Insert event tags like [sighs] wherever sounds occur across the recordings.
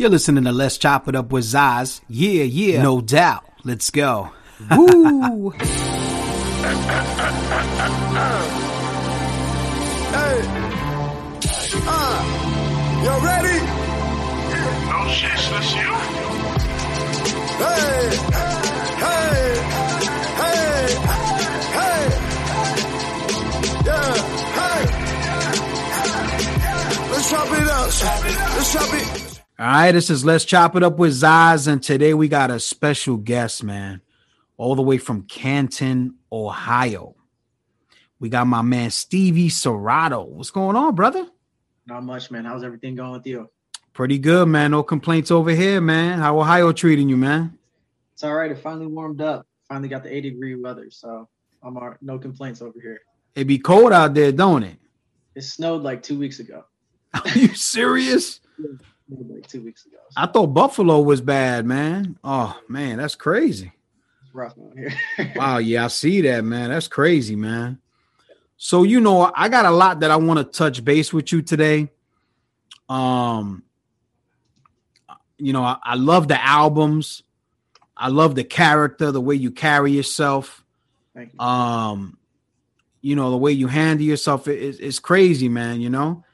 You're listening to Let's Chop It Up with Zaz. Yeah, yeah. No doubt. Let's go. [laughs] Woo! Hey. Uh, you ready? No shit, that's you. Hey, hey, hey, hey. Yeah, hey. Let's chop it up. Let's chop it. All right, this is Let's Chop It Up with Zaz, and today we got a special guest, man, all the way from Canton, Ohio. We got my man Stevie Serrato. What's going on, brother? Not much, man. How's everything going with you? Pretty good, man. No complaints over here, man. How Ohio treating you, man? It's all right. It finally warmed up. Finally got the 80 degree weather, so I'm all, no complaints over here. It be cold out there, don't it? It snowed like two weeks ago. [laughs] Are you serious? Like two weeks ago. I thought Buffalo was bad, man. Oh man, that's crazy. It's rough out here. [laughs] wow, yeah, I see that, man. That's crazy, man. So you know, I got a lot that I want to touch base with you today. Um, you know, I, I love the albums. I love the character, the way you carry yourself. Thank you. Um, you know, the way you handle yourself is it's crazy, man. You know.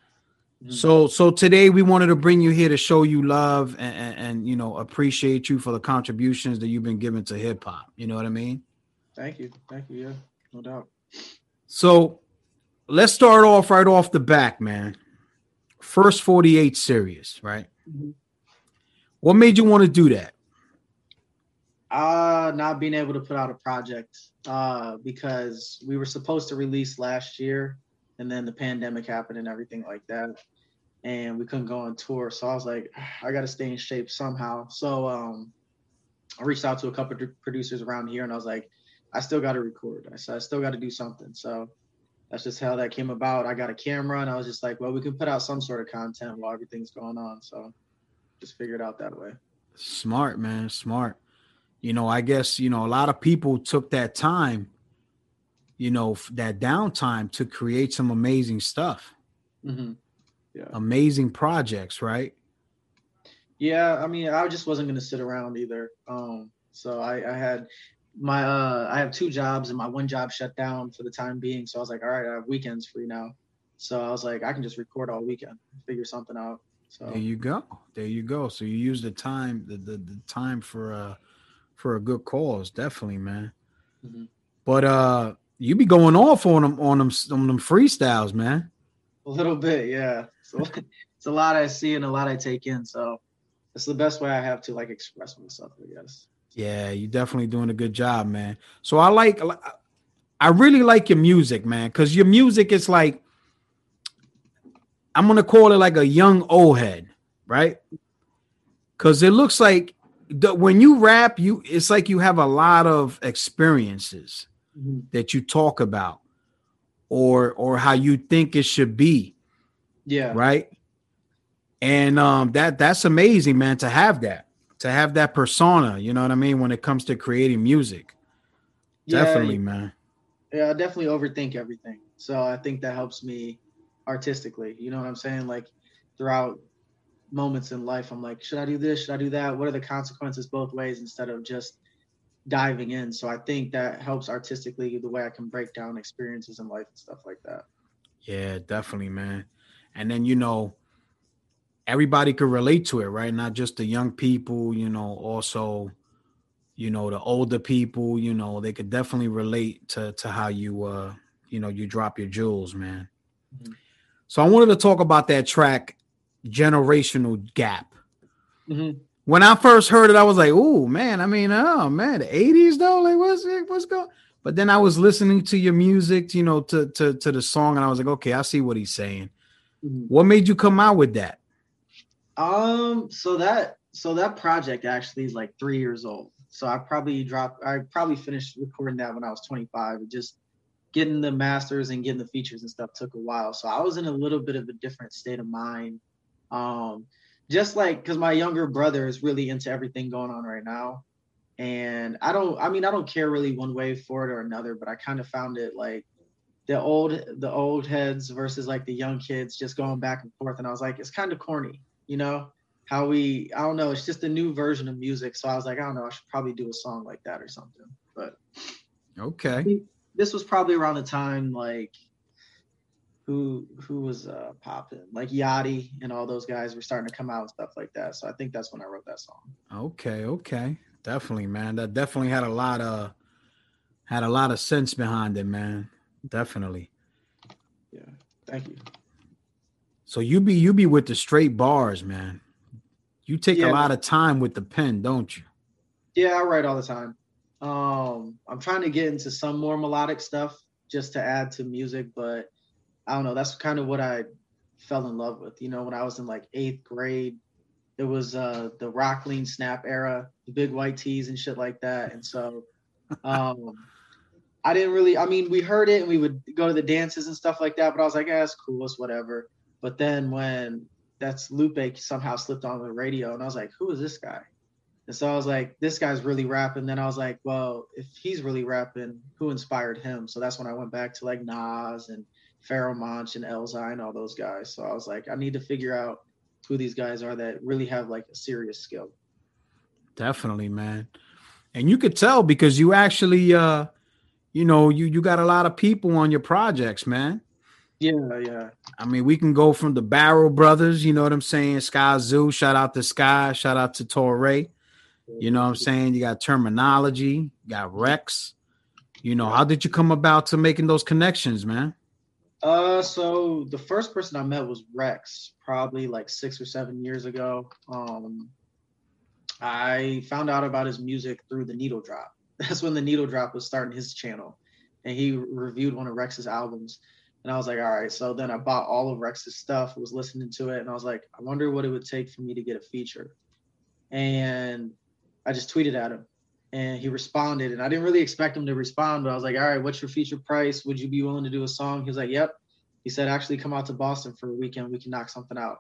Mhm. So so today we wanted to bring you here to show you love and, and, and you know appreciate you for the contributions that you've been giving to hip hop. You know what I mean? Thank you. Thank you. Yeah, no doubt. So let's start off right off the back, man. First 48 series, right? Mhm. What made you want to do that? Uh not being able to put out a project uh because we were supposed to release last year and then the pandemic happened and everything like that and we couldn't go on tour. So I was like [sighs] I got to stay in shape somehow. So um I reached out to a couple of producers around here and I was like I still got to record. I said I still got to do something. So that's just how that came about. I got a camera and I was just like well we can put out some sort of content while everything's going on. So just figured out that way. Smart, man, smart. You know, I guess, you know, a lot of people took that time, you know, that downtime to create some amazing stuff, hmm yeah amazing projects, right? Yeah, I mean, I just wasn't gonna sit around either. Um, so I, I had my uh, I have two jobs, and my one job shut down for the time being. So I was like, all right, I have weekends free now. So I was like, I can just record all weekend, figure something out. So There you go. There you go. So you use the time, the, the, the time for uh for a good cause, definitely, man. Mhm. But uh you be going off on them on them on them freestyles, man. a little bit, yeah. So it's a lot I see and a lot I take in. So it's the best way I have to like express myself, I guess. Yeah, you're definitely doing a good job, man. So I like I really like your music, man, because your music is like I'm gonna call it like a young old head, right? Because it looks like the, when you rap, you it's like you have a lot of experiences that you talk about, or or how you think it should be, Yeah. right? And um, that that's amazing, man, to have that, to have that persona. You know what I mean when it comes to creating music. Yeah, Definitely, man. yeah, I definitely overthink everything. So I think that helps me artistically. You know what I'm saying? Like throughout moments in life, I'm like, should I do this? Should I do that? What are the consequences both ways instead of just diving in? So I think that helps artistically the way I can break down experiences in life and stuff like that. Yeah, definitely, man. And then you know, everybody could relate to it, right? Not just the young people, you know, also, you know, the older people, you know, they could definitely relate to to how you uh, you know, you drop your jewels, man. Mhm. So I wanted to talk about that track, Generational Gap. Mhm. When I first heard it, I was like, "Oh man!" I mean, oh man, the '80s though, like what's what's going? But then I was listening to your music, you know, to to to the song, and I was like, "Okay, I see what he's saying." Mhm. What made you come out with that? Um, so that so that project actually is like three years old. So I probably dropped I probably finished recording that when I was 25. It just getting the masters and getting the features and stuff took a while. So I was in a little bit of a different state of mind. Um, just like because my younger brother is really into everything going on right now. And I don't I mean I don't care really one way for it or another, but I kind of found it like the old the old heads versus like the young kids just going back and forth. And I was like, it's kind of corny, you know? how we I don't know, it's just a new version of music. So I was like, I don't know, I should probably do a song like that or something. But Okay. this was probably around the time like who who was uh popping like Yachty and all those guys were starting to come out and stuff like that. So I think that's when I wrote that song. Okay, okay. Definitely, man. That definitely had a lot of had a lot of sense behind it, man. Definitely. Yeah. Thank you. So you be you be with the straight bars, man. You take Yeah. a lot of time with the pen, don't you? Yeah, I write all the time. Um, I'm trying to get into some more melodic stuff just to add to music, but I don't know. That's kind of what I fell in love with. You know, when I was in like eighth grade, it was uh the rock lean snap era, the big white tees and shit like that. And so um I didn't really I mean, we heard it and we would go to the dances and stuff like that, but I was like, yeah, cool, it's whatever. But then when that's Lupe somehow slipped on the radio and I was like, who is this guy? And so I was like, this guy's really rapping. Then I was like, well, if he's really rapping, who inspired him? So that's when I went back to like Nas and Pharoahe Monch and Elzhi and all those guys. So I was like, I need to figure out who these guys are that really have like a serious skill. Definitely, man. And you could tell because you actually uh you know, you you got a lot of people on your projects, man. Yeah, yeah. I mean, we can go from the Barrel Brothers, you know what I'm saying? Skyzoo, shout out to Sky, shout out to Torae. You know what I'm saying? You got Termanology, you got Reks. You know, how did you come about to making those connections, man? Uh, so the first person I met was Reks, probably like six or seven years ago. Um, I found out about his music through the Needle Drop. [laughs] That's when the Needle Drop was starting his channel, and he reviewed one of Reks's albums. And I was like, all right. So then I bought all of Reks's stuff, was listening to it, and I was like, I wonder what it would take for me to get a feature. And I just tweeted at him, and he responded. And I didn't really expect him to respond, but I was like, all right, what's your feature price? Would you be willing to do a song? He was like, yep. He said, actually, come out to Boston for a weekend. We can knock something out.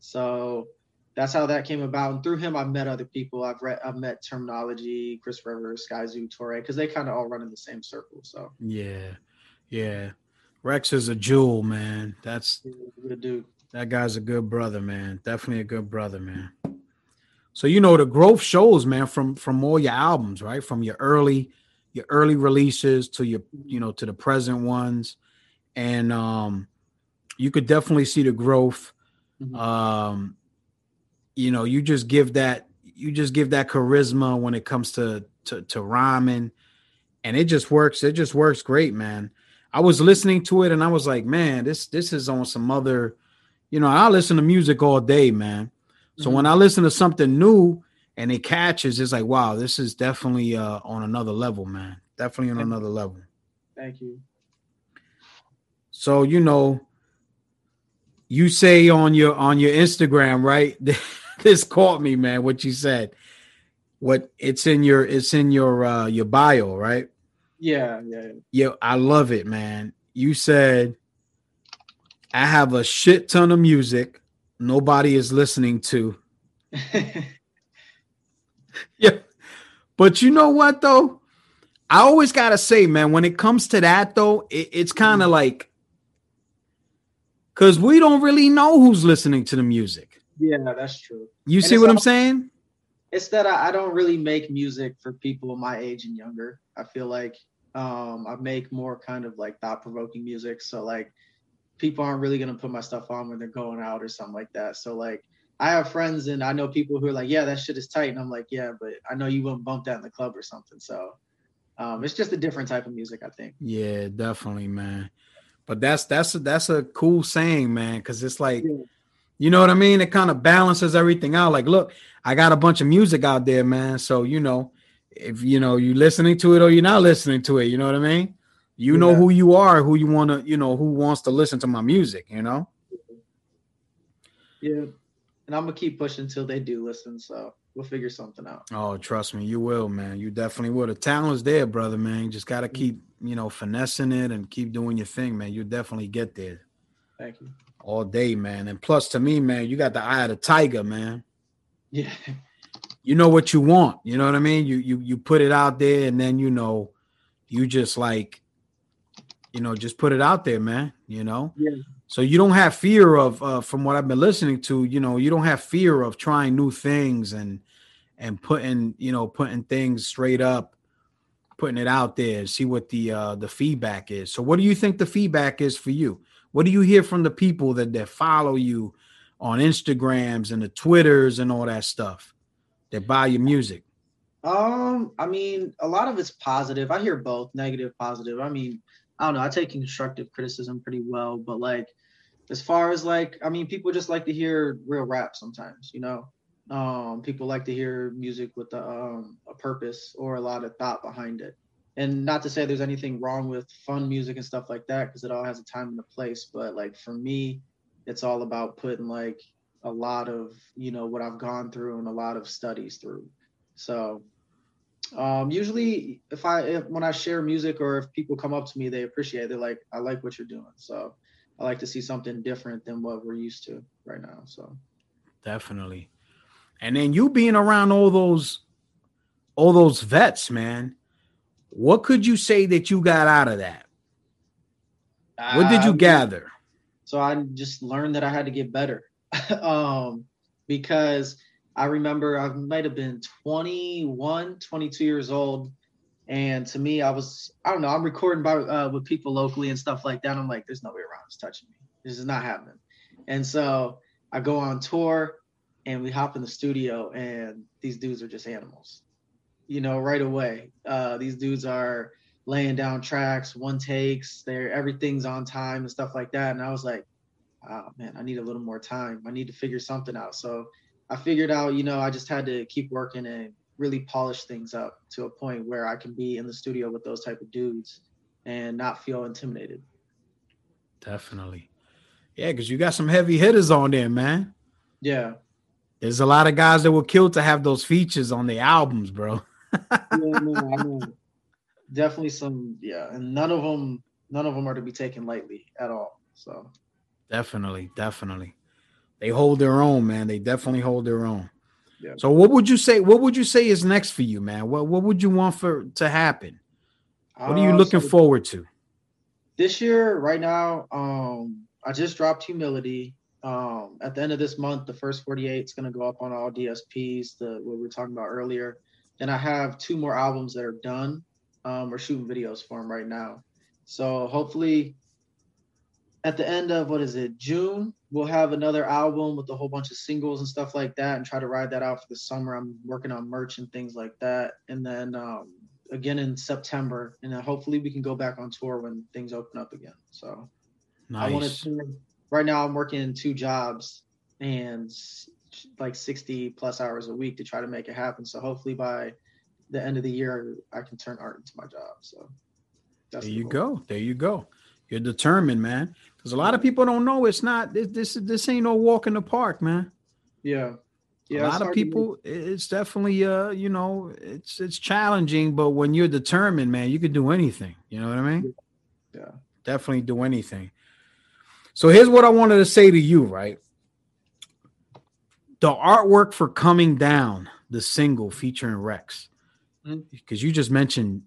So that's how that came about. And through him, I've met other people. I've read, I've met Termanology, Chris Rivers, Sky Zoo, Torae, because they kind of all run in the same circle. So Yeah. Yeah. Reks is a jewel, man. That's a good dude. that guy's a good brother, man. Definitely a good brother, man. So you know the growth shows, man, from from all your albums, right? From your early your early releases to your you know to the present ones, and um, you could definitely see the growth. Mhm. Um, you know, you just give that you just give that charisma when it comes to to to rhyming, and it just works. It just works great, man. I was listening to it and I was like, man, this this is on some other, you know, I listen to music all day, man. So when I listen to something new and it catches, it's like, wow, this is definitely uh on another level, man. Definitely on another level. Thank you. So you know, you say on your on your Instagram, right? [laughs] this caught me, man. What you said. What it's in your it's in your uh your bio, right? Yeah, yeah. Yeah, I love it, man. You said I have a shit ton of music nobody is listening to. [laughs] [laughs] yeah. But you know what though? I always gotta say, man, when it comes to that though, it, it's kind of like because we don't really know who's listening to the music. yeah, that's true. You And see what I'm saying? it's that I, I don't really make music for people my age and younger. I feel like um, I make more kind of like thought provoking music. So like people aren't really gonna put my stuff on when they're going out or something like that. So like I have friends and I know people who are like, yeah, that shit is tight, and I'm like, yeah, but I know you wouldn't bump that in the club or something. So um, it's just a different type of music, I think. Yeah, definitely, man. But that's that's a, that's a cool saying, man, because it's like, Yeah. you know what I mean. It kind of balances everything out. Like, look, I got a bunch of music out there, man. So you know, if you know you're listening to it or you're not listening to it, you know what I mean. You know Yeah. who you are, who you want to, you know, who wants to listen to my music, you know. Yeah, and I'm gonna keep pushing until they do listen. So we'll figure something out. Oh, trust me, you will, man. You definitely will. The talent's there, brother, man. You just gotta mm-hmm. keep, you know, finessing it and keep doing your thing, man. You'll definitely get there. Thank you. all day, man. And plus, to me, man, you got the eye of the tiger, man. Yeah, You know what you want. You know what I mean? You you you put it out there, and then you know, you just like, you know, just put it out there, man. You know. Yeah. So you don't have fear of, uh, from what I've been listening to, you know, you don't have fear of trying new things and and putting, you know, putting things straight up, putting it out there, and see what the uh, the feedback is. So, what do you think the feedback is for you? What do you hear from the people that that follow you on Instagrams and the Twitters and all that stuff that buy your music? Um, I mean, a lot of it's positive. I hear both negative, positive. I mean, I don't know. I take constructive criticism pretty well, but like, as far as like, I mean, people just like to hear real rap sometimes, you know. Um, people like to hear music with a, um, a purpose or a lot of thought behind it. And not to say there's anything wrong with fun music and stuff like that, because it all has a time and a place. But like for me, it's all about putting like a lot of you know what I've gone through and a lot of studies through. So um, usually, if I if, when I share music or if people come up to me, they appreciate. It. They're like, "I like what you're doing." So I like to see something different than what we're used to right now. So definitely. And then you being around all those all those vets, man. What could you say that you got out of that? What did you Um, gather? So I just learned that I had to get better. [laughs] um, because I remember I might have been 21, 22 years old. And to me, I was, I don't know, I'm recording by uh, with people locally and stuff like that. I'm like, there's nobody around who's touching me. This is not happening. And so I go on tour and we hop in the studio and these dudes are just animals. You know, right away. Uh, these dudes are laying down tracks, one takes, they're everything's on time and stuff like that. And I was like, oh man, I need a little more time. I need to figure something out. So I figured out, you know, I just had to keep working and really polish things up to a point where I can be in the studio with those type of dudes and not feel intimidated. Definitely. Yeah, because you got some heavy hitters on there, man. Yeah. There's a lot of guys that were killed to have those features on their albums, bro. yeah no, I [laughs] know. Definitely some, yeah. And none of them, none of them are to be taken lightly at all. So Definitely, definitely. They hold their own, man. They definitely hold their own. Yeah. So what would you say? What would you say is next for you, man? What what would you want for to happen? What are you uh, looking so forward to? this year right now um i just dropped humility um at the end of this month the first 48 is going to go up on all dsps the what we were talking about earlier and i have two more albums that are done um we're shooting videos for them right now so hopefully at the end of what is it june we'll have another album with a whole bunch of singles and stuff like that and try to ride that out for the summer i'm working on merch and things like that and then um again in september and then hopefully we can go back on tour when things open up again so I want Nice. to. Right now, I'm working two jobs and like 60 plus hours a week to try to make it happen. So hopefully by the end of the year, I can turn art into my job. So that's There the you goal. go. There you go. You're determined, man. Because a lot of people don't know it's not this. This, this ain't no walk in the park, man. Yeah. Yeah. a lot of hard to make- people, it's definitely uh, you know, it's it's challenging, but when you're determined, man, you can do anything. You know what I mean? Yeah. Definitely do anything. So here's what I wanted to say to you, right? The artwork for coming down, the single featuring Reks, because you just mentioned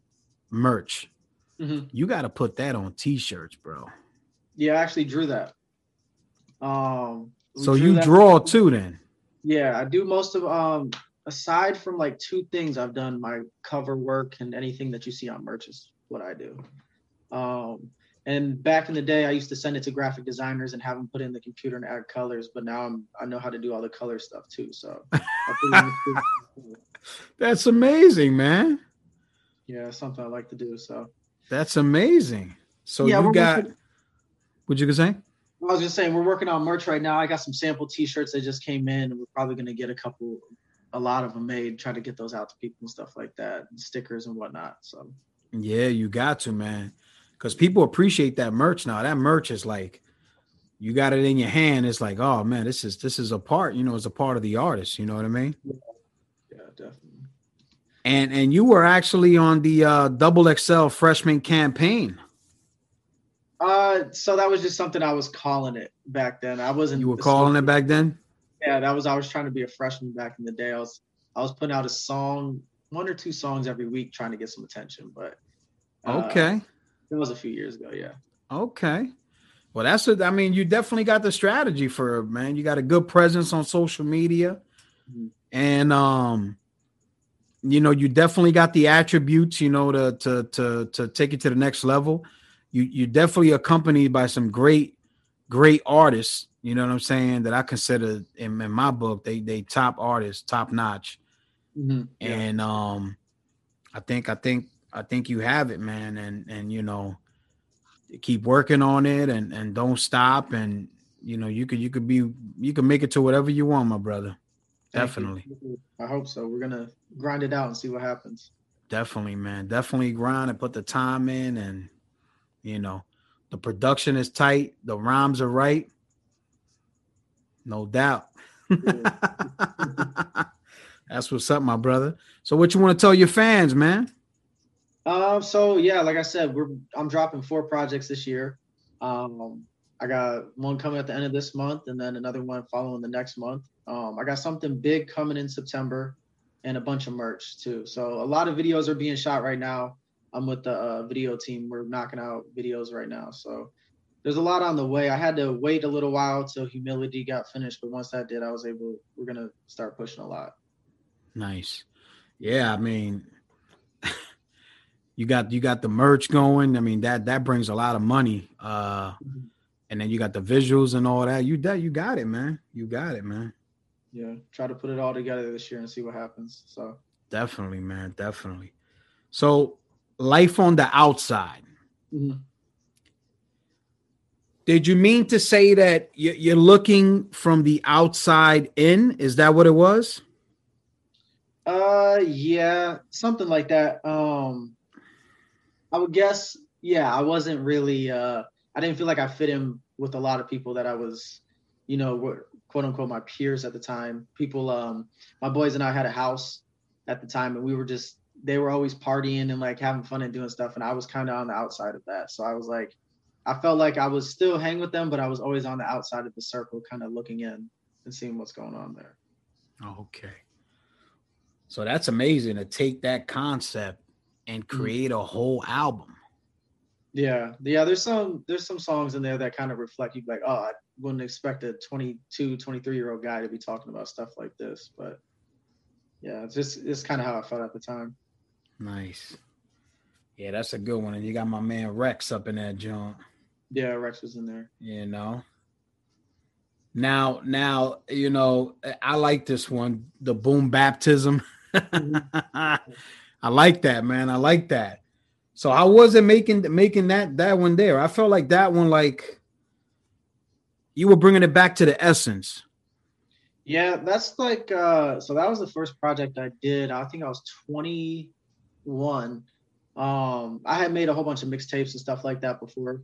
merch. Mhm. You got to put that on t-shirts, bro. Yeah, I actually drew that. Um, So you that- draw too, then. Yeah, I do most of um aside from like two things I've done my cover work and anything that you see on merch is what I do. Um and back in the day I used to send it to graphic designers and have them put in the computer and add colors, but now I'm I know how to do all the color stuff too. So [laughs] I pretty much do- That's amazing, man. yeah, something I like to do. So That's amazing. So Yeah, you got working- what you say? I was just saying we're working on merch right now. I got some sample T-shirts that just came in, and we're probably gonna get a couple, a lot of them made. Try to get those out to people and stuff like that, and stickers and whatnot. So Yeah, you got to, man. Because people appreciate that merch now. That merch is like you got it in your hand. It's like, oh man, this is this is a part, you know, it's a part of the artist. You know what I mean? yeah, definitely. And and you were actually on the uh double XL freshman campaign. Uh, so that was just something I was calling it back then. I wasn't. You were calling it back then? Yeah, that was. I was trying to be a freshman back in the day. I was. I was putting out a song, one or two songs every week, trying to get some attention. But uh, Okay. it was a few years ago. Yeah. Okay. Well, that's what I mean. You definitely got the strategy for it, man. You got a good presence on social media, Mhm. and um, you know, you definitely got the attributes, you know, to to to to take it to the next level. You you definitely accompanied by some great, great artists. You know what I'm saying? That I consider in, in my book, they they top artists, top notch. Mhm. Yeah. And um, I think I think I think you have it, man. And and you know, keep working on it and and don't stop. And you know, you could you could be you can make it to whatever you want, my brother. Thank Definitely. you. I hope so. We're gonna grind it out and see what happens. Definitely, man. Definitely grind and put the time in, and you know, the production is tight, the rhymes are right, no doubt. [laughs] That's what's up, my brother. So, what you want to tell your fans, man? Um, so yeah, like I said, we're I'm dropping four projects this year. Um, I got one coming at the end of this month, and then another one following the next month. Um, I got something big coming in September, and a bunch of merch too. So a lot of videos are being shot right now. I'm with the uh, video team. We're knocking out videos right now. So there's a lot on the way. I had to wait a little while till humility got finished, but once that did, I was able. We're gonna start pushing a lot. Nice. Yeah, I mean, [laughs] you got you got the merch going. I mean that that brings a lot of money. Uh, and then you got the visuals and all that. You that you got it, man. You got it, man. Yeah, try to put it all together this year and see what happens. So. Definitely, man. Definitely. So, life on the outside. Mhm. Did you mean to say that you- you're looking from the outside in? Is that what it was? Uh, yeah, something like that. Um, I would guess, yeah, I wasn't really, uh, I didn't feel like I fit in with a lot of people that I was, you know, were quote unquote my peers at the time. People, um, my boys and I had a house at the time, and we were just, they were always partying and like having fun and doing stuff, and I was kind of on the outside of that. So I was like, I felt like I was still hang with them, but I was always on the outside of the circle, kind of looking in and seeing what's going on there. Okay. So that's amazing to take that concept and Mm-hmm. create a whole album. Yeah, yeah. There's some there's some songs in there that kind of reflect you like, oh, I wouldn't expect a 22, 23 year old guy to be talking about stuff like this, but yeah, it's just it's kind of how I felt at the time. Nice. Yeah, that's a good one. And you got my man Reks up in that joint. Yeah, Reks was in there. you know now now you know i like this one the boom baptism [laughs] i like that man i like that so i wasn't making making that that one there i felt like that one like you were bringing it back to the essence Yeah, that's like uh so that was the first project I did. I think I was 21. Um I had made a whole bunch of mixtapes and stuff like that before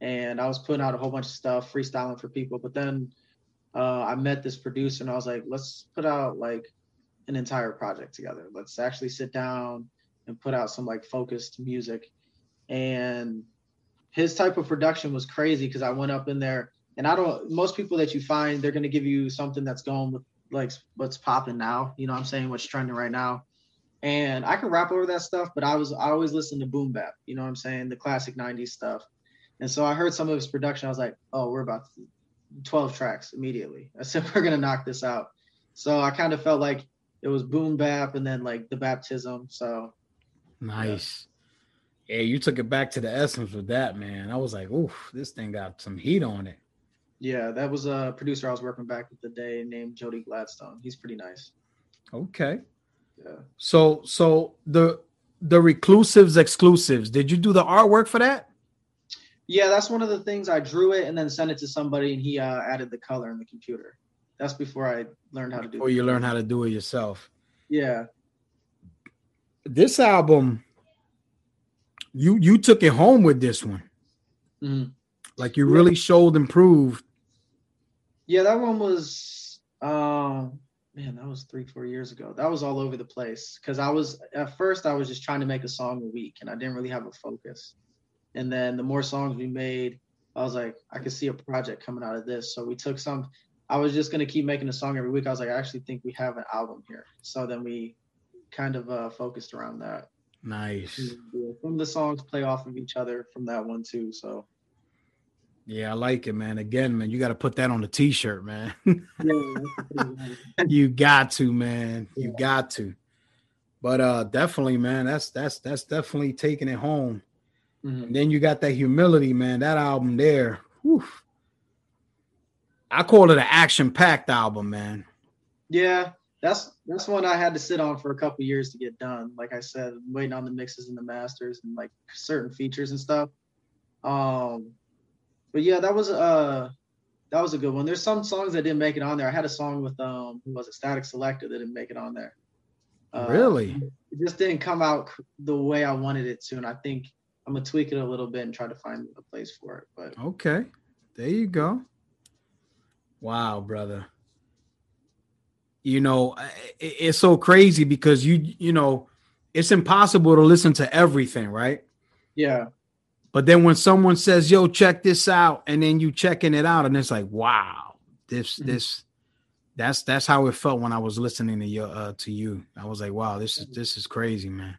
and I was putting out a whole bunch of stuff freestyling for people, but then uh I met this producer and I was like, let's put out like an entire project together. Let's actually sit down and put out some like focused music. And his type of production was crazy because I went up in there and I don't most people that you find they're gonna give you something that's going with like what's popping now. You know what I'm saying? What's trending right now. And I can rap over that stuff, but I was I always listen to boom bap, you know what I'm saying? The classic 90s stuff. And so I heard some of his production. I was like, oh, we're about to, 12 tracks immediately. [laughs] I said, we're gonna knock this out. So I kind of felt like it was boom bap and then like the baptism. So nice yeah you took it back to the essence with that man i was like oof this thing got some heat on it yeah, that was a producer I was working back with the day named Jody Gladstone. He's pretty nice. okay Yeah. So so the the reclusives exclusives. Did you do the artwork for that? Yeah, that's one of the things. I drew it and then sent it to somebody, and he uh, added the color in the computer. That's before I learned how to do. It. Or you learn how to do it yourself? Yeah, This album, you you took it home with this one. Mhm. Like you really showed and proved. yeah. That one was, um, man, that was three, four years ago. That was all over the place because I was at first I was just trying to make a song a week, and I didn't really have a focus. And then the more songs we made, I was like, I could see a project coming out of this. So we took some. I was just gonna keep making a song every week. I was like, I actually think we have an album here. So then we kind of uh, focused around that. Nice. Some of the songs play off of each other from that one too. So Yeah, I like it, man. Again, man, you got to put that on the t-shirt, man. [laughs] You got to, man. You got to. But uh definitely, man, that's that's that's definitely taking it home. Mhm. And then you got that humility, man. That album there. whew. I call it an action-packed album, man. Yeah, that's that's one I had to sit on for a couple years to get done. Like I said, waiting on the mixes and the masters and like certain features and stuff. Um, but yeah, that was uh that was a good one. There's some songs that didn't make it on there. I had a song with um who was it, Statik Selektah that didn't make it on there. Uh, really? It just didn't come out the way I wanted it to, and I think I'm gonna tweak it a little bit and try to find a place for it. But Okay. There you go. Wow, brother. You know, it's so crazy because you you know, it's impossible to listen to everything, right? yeah, But then when someone says, "Yo, check this out," and then you checking it out, and it's like, "Wow, this Mhm. this." That's that's how it felt when I was listening to your uh, to you. I was like, "Wow, this is this is crazy, man."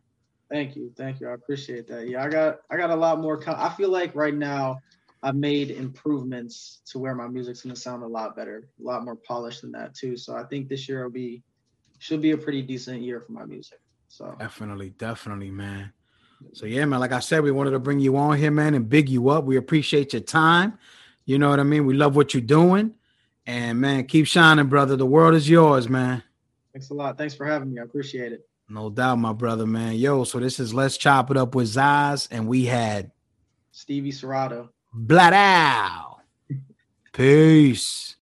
Thank you, thank you. I appreciate that. Yeah, I got I got a lot more. Co- I feel like right now I've made improvements to where my music's gonna sound a lot better, a lot more polished than that too. So I think this year will be should be a pretty decent year for my music. So Definitely, definitely, man. So yeah, man. Like I said, we wanted to bring you on here, man, and big you up. We appreciate your time. You know what I mean? We love what you're doing, and man, keep shining, brother. The world is yours, man. thanks a lot. Thanks for having me. I appreciate it. No doubt, my brother, man. Yo, so this is Let's Chop It Up with Zaz, and we had Stevie Serrato. Black Owl. [laughs] Peace.